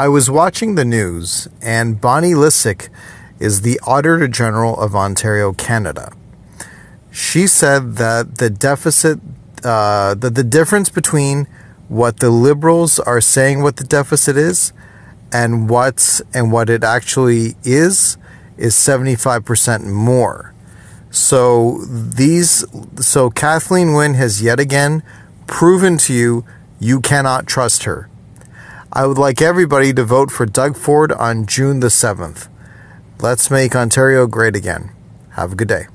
I was watching the news, and Bonnie Lysyk is the Auditor General of Ontario, Canada. She said that the deficit, uh, that the difference between what the Liberals are saying what the deficit is and what's and what it actually is is 75% more. So these so Kathleen Wynne has yet again proven to you you cannot trust her. I would like everybody to vote for Doug Ford on June the 7th. Let's make Ontario great again. Have a good day.